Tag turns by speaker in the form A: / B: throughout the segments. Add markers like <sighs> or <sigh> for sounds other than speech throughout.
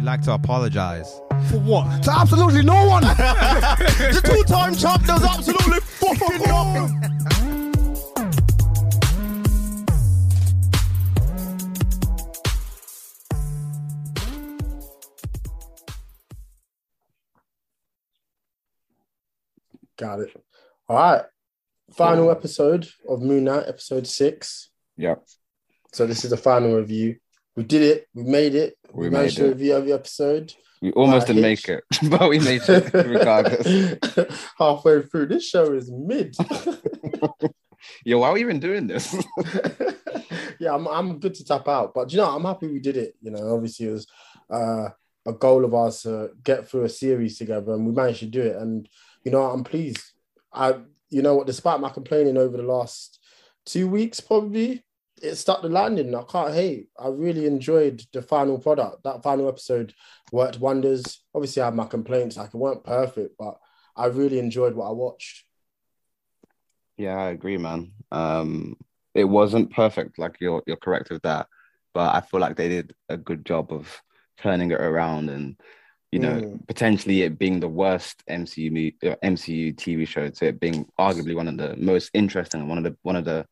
A: We like to apologize.
B: For what? To absolutely no one. <laughs> the two-time champ does absolutely fucking nothing.
C: Got it. All right. Final episode of Moon Knight, episode six.
D: Yep.
C: So this is the final review. We did it. We made it. We,
D: We
C: managed
D: made
C: to
D: it.
C: review every episode.
D: We almost didn't
C: Hitch.
D: make it, <laughs> but we made it <laughs> regardless. <laughs>
C: Halfway through, this show is mid.
D: Yo, why are we even doing this?
C: yeah, I'm, I'm good to tap out. But you know, I'm happy we did it. You know, obviously it was uh, a goal of ours to get through a series together, and we managed to do it. And you know, I'm pleased. I, you know what, despite my complaining over the last two weeks, probably it stuck the landing. I can't hate. I really enjoyed the final product. That final episode worked wonders. Obviously, I had my complaints, like it weren't perfect, but I really enjoyed what I watched.
D: yeah, I agree, man. Um, it wasn't perfect, like you're you're correct with that, but I feel like they did a good job of turning it around and you know
C: Mm.
D: potentially it being the worst MCU uh, MCU TV show to it being arguably one of the most interesting and one of the one of the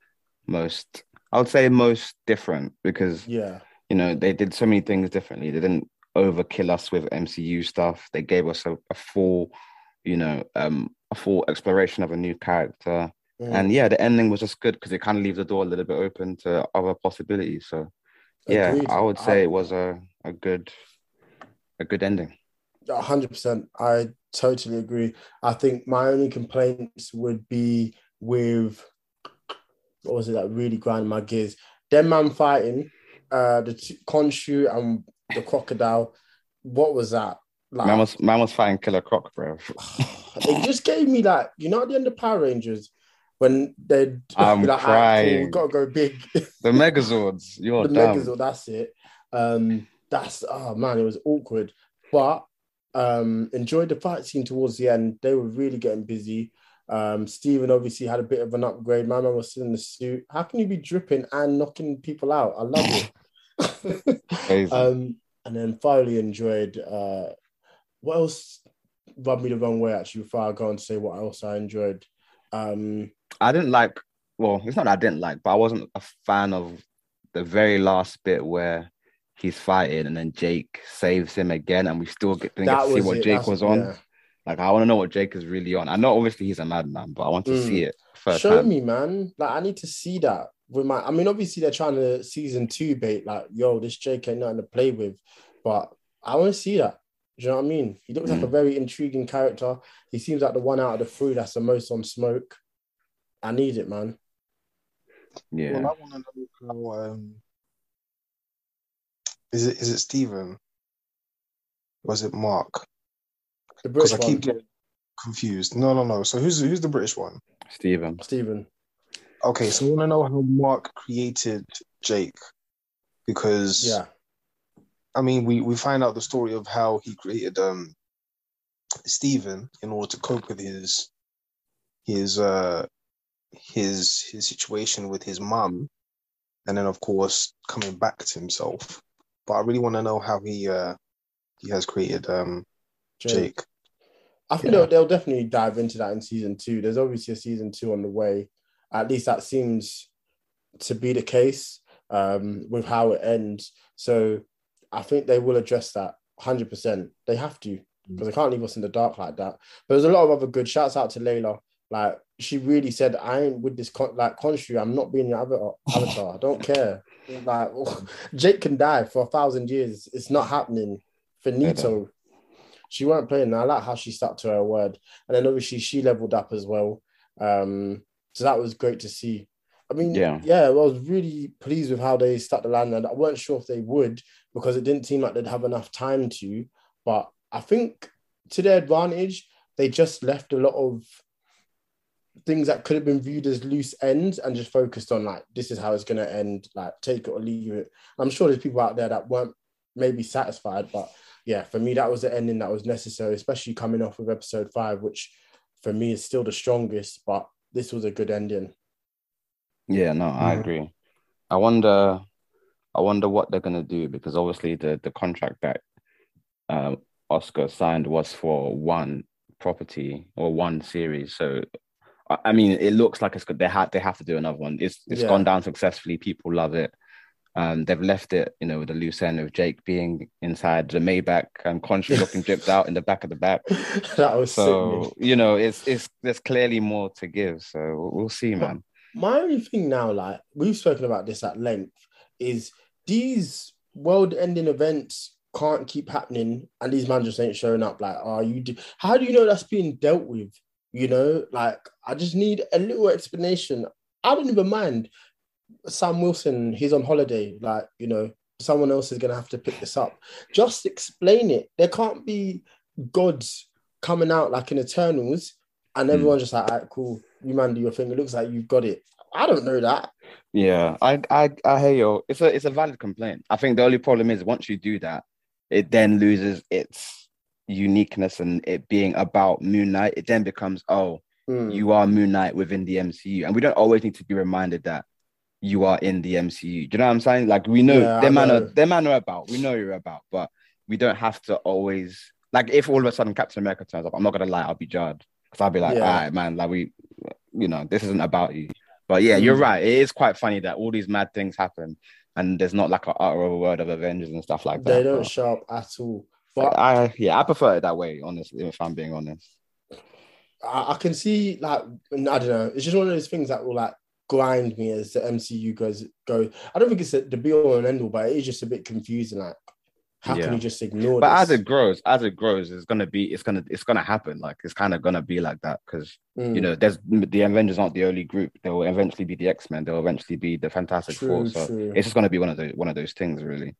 D: most I would say most different because
C: Yeah,
D: you know, they did so many things differently. They didn't overkill us with MCU stuff. They gave us a, a full, you know, um, a full exploration of a new character.
C: Mm.
D: And yeah, the ending was just good because it kind of leaves the door a little bit open to other possibilities. So yeah,
C: Agreed.
D: I would say
C: I-
D: it was a, a good a good ending.
C: Hundred percent. I totally agree. I think my only complaints would be with what was it that really grinded my gears? Them man fighting, uh, the t- Khonshu and the crocodile. What was that? Like,
D: Man was man was fighting Killer Croc, bro. <sighs>
C: they just gave me like you know at the end of Power Rangers when they'd
D: I'm <laughs>
C: like, "Alright, cool, we gotta go big. <laughs>
D: The Megazords, you're
C: the
D: dumb.
C: Megazord, that's it. Um, that's oh man, it was awkward, but um, enjoyed the fight scene towards the end. They were really getting busy. Um, Steven obviously had a bit of an upgrade. My man was still in the suit. How can you be dripping and knocking people out? I love it. <laughs> Um, and then thoroughly enjoyed. Uh, what else rubbed me the wrong way? Actually, before I go on to say what else I enjoyed. Um,
D: I didn't like. Well, it's not that I didn't like, but I wasn't a fan of the very last bit where he's fighting and then Jake saves him again, and we still get, didn't get to see what
C: it.
D: Jake
C: That's-
D: was on.
C: yeah.
D: Like, I want to know what Jake is really on. I know, obviously, he's a madman, but I want to
C: Mm.
D: see it first.
C: Show me, man. Like I need to see that with my. I mean, obviously they're trying to season two bait. Like, yo, this Jake ain't nothing to play with, but I want to see that. Do you know what I mean? He looks like a
D: Mm.
C: very intriguing character. He seems like the one out of the three that's the most on smoke. I need it, man.
D: Yeah,
E: Well, I want to know how. Um, is it is it Stephen? Was it Mark?
C: The
E: Because
C: British
E: I keep getting confused. No, no, no. So who's who's the British one?
D: Steven.
C: Stephen.
E: Okay, so I want to know how Mark created Jake, because
C: Yeah,
E: I mean, we we find out the story of how he created um Stephen in order to cope with his his uh his his situation with his mum, and then of course coming back to himself. But I really want to know how he uh he has created um
C: Jake.
E: Jake.
C: I think
E: Yeah.
C: they'll, they'll definitely dive into that in season two. There's obviously a season two on the way. At least that seems to be the case um, with how it ends. So I think they will address that 100%. They have to because they can't leave us in the dark like that. But there's a lot of other good shouts out to Layla. Like she really said, I ain't with this con- like country. I'm not being your avatar. avatar. I don't care. <laughs> Like <laughs> Jake can die for a thousand years. It's not happening. Finito. She weren't playing. And I like how she stuck to her word. And then obviously she leveled up as well. Um, so that was great to see. I mean,
D: Yeah.
C: yeah, I was really pleased with how they stuck the land. And I weren't sure if they would because it didn't seem like they'd have enough time to. But I think to their advantage, they just left a lot of things that could have been viewed as loose ends and just focused on like this is how it's going to end like take it or leave it i'm sure there's people out there that weren't maybe satisfied but yeah for me that was the ending that was necessary especially coming off of episode five which for me is still the strongest but this was a good ending
D: Yeah, no, I
E: Mhm.
D: agree. I wonder, I wonder what they're gonna do because obviously the the contract that um, Oscar signed was for one property or one series. So, I I mean, it looks like it's good. They had they have to do another one. It's it's
C: Yeah.
D: gone down successfully. People love it. Um, they've left it, you know, with the loose end of Jake being inside the Maybach and Khonshu looking dripped out in the back of the back. <laughs>
C: that was
D: So
C: sick.
D: you know, it's it's there's clearly more to give. So we'll- see, man.
C: My only thing now, like we've spoken about this at length, is these world-ending events can't keep happening, and these man just ain't showing up. Like, are you? Do- How do you know that's being dealt with? You know, like I just need a little explanation. I don't even mind Sam Wilson. He's on holiday. Like, you know, someone else is gonna have to pick this up. Just explain it. There can't be gods coming out like in Eternals, and
D: Hmm.
C: everyone's just like, all right, cool. You man do your thing. It looks like you've got it. I don't know that.
D: Yeah, I I I hear you. It's a it's a valid complaint. I think the only problem is once you do that, it then loses its uniqueness and it being about Moon Knight. It then becomes oh,
C: Hmm.
D: you are Moon Knight within the MCU, and we don't always need to be reminded that you are in the MCU. Do you know what I'm saying? Like we know
C: Yeah,
D: them man are them man are about. We know you're about, but we don't have to always like if all of a sudden Captain America turns up. I'm not gonna lie, I'll be jarred because I'll be like,
C: Yeah.
D: all right, man, like we, you know, this isn't about you. But yeah, you're
C: Mm.
D: right. It is quite funny that all these mad things happen, and there's not like a utter word of Avengers and stuff like that.
C: they don't
D: but
C: show up at all. But
D: I yeah, I prefer it that way. Honestly, if I'm being honest.
C: I, I can see like I don't know. It's just one of those things that will like grind me as the MCU goes Go. I don't think it's the be all and end all, but it is just a bit confusing. Like, how
D: Yeah.
C: can you just ignore
D: But as it grows, as it grows, it's gonna be, it's gonna, it's gonna happen. Like it's kind of gonna be like that because
C: Mm,
D: you know, there's the Avengers aren't the only group. There will eventually be the X Men. There will eventually be the Fantastic Four. So
C: true.
D: it's just gonna be one of those, one of those things, really.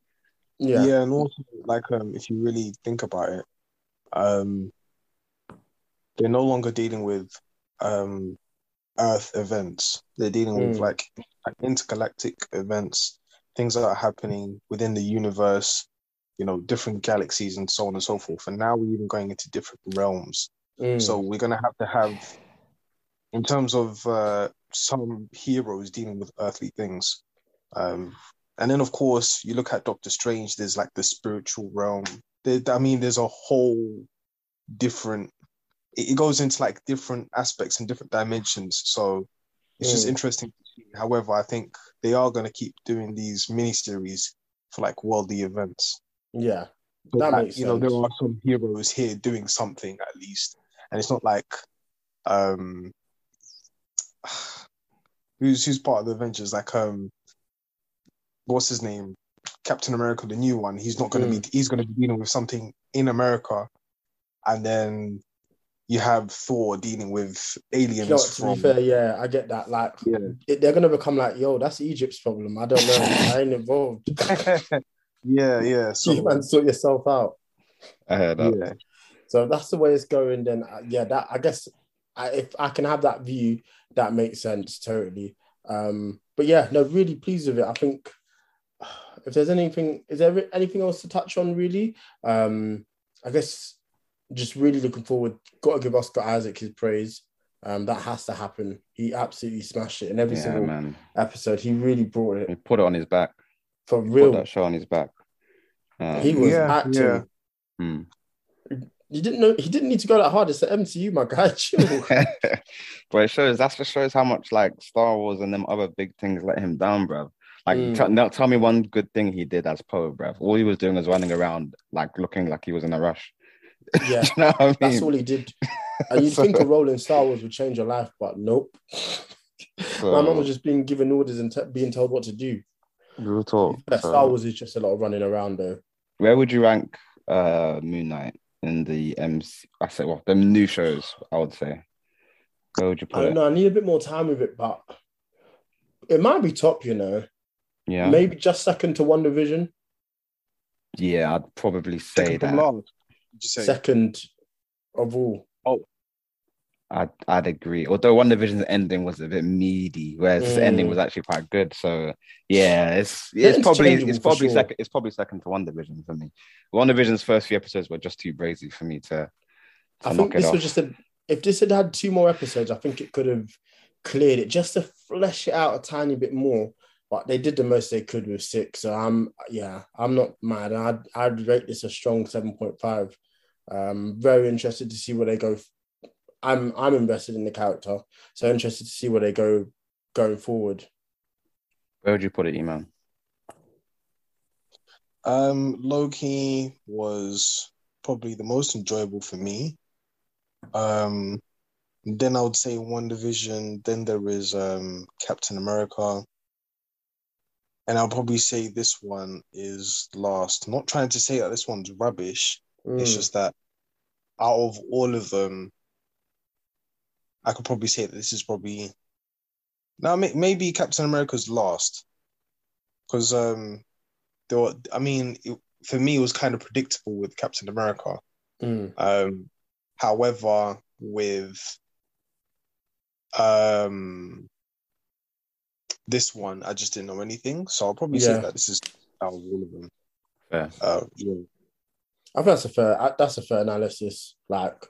C: Yeah,
E: Yeah, and also like um, if you really think about it, um, they're no longer dealing with um Earth events. They're dealing with
C: Mm.
E: like, like intergalactic events, things that are happening within the universe, you know, different galaxies and so on and so forth. And now we're even going into different realms.
C: Mm,
E: So we're gonna have to have, in terms of uh, some heroes dealing with earthly things, um, and then of course you look at Doctor Strange. There's like the spiritual realm. There, I mean, there's a whole different. It, it goes into like different aspects and different dimensions. So it's just
C: Mm.
E: interesting. However, I think they are going to keep doing these mini series for like worldly events.
C: yeah, That
E: like,
C: makes
E: you know, there are some heroes here doing something at least, and it's not like um, <sighs> who's who's part of the Avengers? Like um, what's his name? Captain America, the new one. He's not going to be. He's going to be dealing with something in America, and then you have Thor dealing with aliens
C: You to
E: from.
C: be fair, yeah, I get that. Like,
E: Yeah.
C: it, they're gonna become like, yo, that's Egypt's problem. I don't know. <laughs> I ain't involved. <laughs>
E: yeah, yeah. So <laughs>
C: you man, sort yourself out.
D: I heard that.
E: yeah,
C: So if that's the way it's going, then uh, yeah, that I guess I, if I can have that view, that makes sense totally. Um, but yeah, no, really pleased with it. I think <sighs> if there's anything, is there anything else to touch on? Really, um, I guess just really looking forward. Got to give Oscar Isaac his praise. Um, that has to happen. He absolutely smashed it in every
D: Yeah,
C: single
D: man.
C: episode. He really brought it.
D: He put it on his back.
C: for
D: Put
C: real.
D: that show on his back. Um,
C: He was
E: Yeah,
C: acting.
E: yeah.
D: hmm.
C: You didn't know he didn't need to go that hard. It's the MCU, my guy. <laughs> Chill. <laughs>
D: but it shows that's just shows how much like Star Wars and them other big things let him down, bro. Like,
C: Mm.
D: t- now tell me one good thing he did as Poe, bro. All he was doing was running around, like looking like he was in a rush.
C: Yeah. <laughs>
D: You know what I mean?
C: That's all he did. <laughs> And you'd
D: So-
C: think a role in Star Wars would change your life, but nope.
D: So,
C: My mum was just being given orders and t- being told what to do.
D: real talk.
C: Yeah,
D: So,
C: Star Wars is just a lot of running around, though.
D: Where would you rank uh Moon Knight in the MC? I say, well, the new shows. I would say. Where would you
C: I
D: put
C: don't
D: it?
C: know. I need a bit more time with it, but it might be top. You know,
D: Yeah,
C: maybe just second to WandaVision,
D: yeah, I'd probably say
E: Second from
D: that.
E: Last, did you say?
C: second of all.
D: Oh, I'd, I'd agree. Although WandaVision's ending was a bit meaty, whereas this ending
C: Mm.
D: was actually quite good. So yeah, it's
C: They're
D: it's probably it's probably
C: sure.
D: second it's probably second to WandaVision for me. WandaVision's first few episodes were just too brazy for me to, to
C: I
D: knock
C: think
D: it
C: this
D: off.
C: was just a. If this had had two more episodes, I think it could have cleared it just to flesh it out a tiny bit more. But they did the most they could with six. So I'm yeah, I'm not mad. I'd I'd rate this a strong seven point five. Um, very interested to see where they go. I'm I'm invested in the character, so interested to see where they go going forward.
D: Where would you put it, Eman?
E: Um, Loki was probably the most enjoyable for me. Um, then I would say WandaVision. Then there is um Captain America. And I'll probably say this one is last. I'm not trying to say that this one's rubbish. It's
C: Mm.
E: just that out of all of them, I could probably say that this is probably now maybe Captain America's last because um there were, I mean it, for me it was kind of predictable with Captain America.
C: Mm.
E: Um, however, with um this one, I just didn't know anything, so I'll probably
C: Yeah.
E: say that this is out of all of them.
D: Fair.
E: Uh, yeah.
C: I think that's a fair that's a fair analysis. Like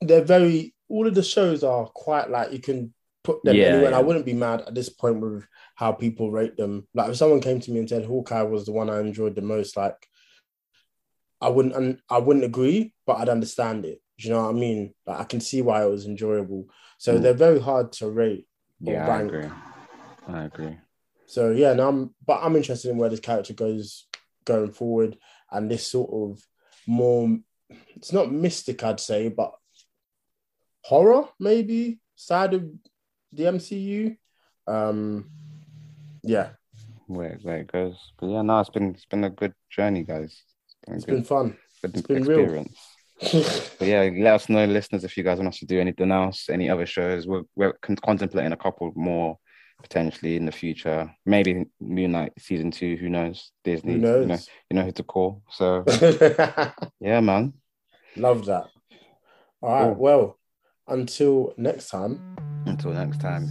C: they're very all of the shows are quite like you can put them
D: Yeah,
C: anywhere. And I wouldn't be mad at this point with how people rate them. Like if someone came to me and said Hawkeye was the one I enjoyed the most, like I wouldn't un- I wouldn't agree, but I'd understand it. Do you know what I mean? Like I can see why it was enjoyable. So
D: Mm.
C: they're very hard to rate. or
D: Yeah, I agree. I agree.
C: So yeah, no, I'm but I'm interested in where this character goes going forward, and this sort of more. It's not mystic, I'd say, but horror maybe side of the MCU. Um, yeah,
D: Where where it goes. But yeah, no, it's been it's been a good journey, guys. It's been
C: it's
D: good,
C: been fun.
D: good
C: it's been real.
D: experience. But yeah, let us know, listeners, if you guys want us to do anything else, any other shows. We're we're con- contemplating a couple more potentially in the future. Maybe Moon Knight season two. Who knows? Disney.
C: Who
D: You know,
C: knows?
D: you know who to call. So <laughs> yeah, man.
C: Love that. All right.
D: Cool.
C: Well, until next time.
D: Until next time.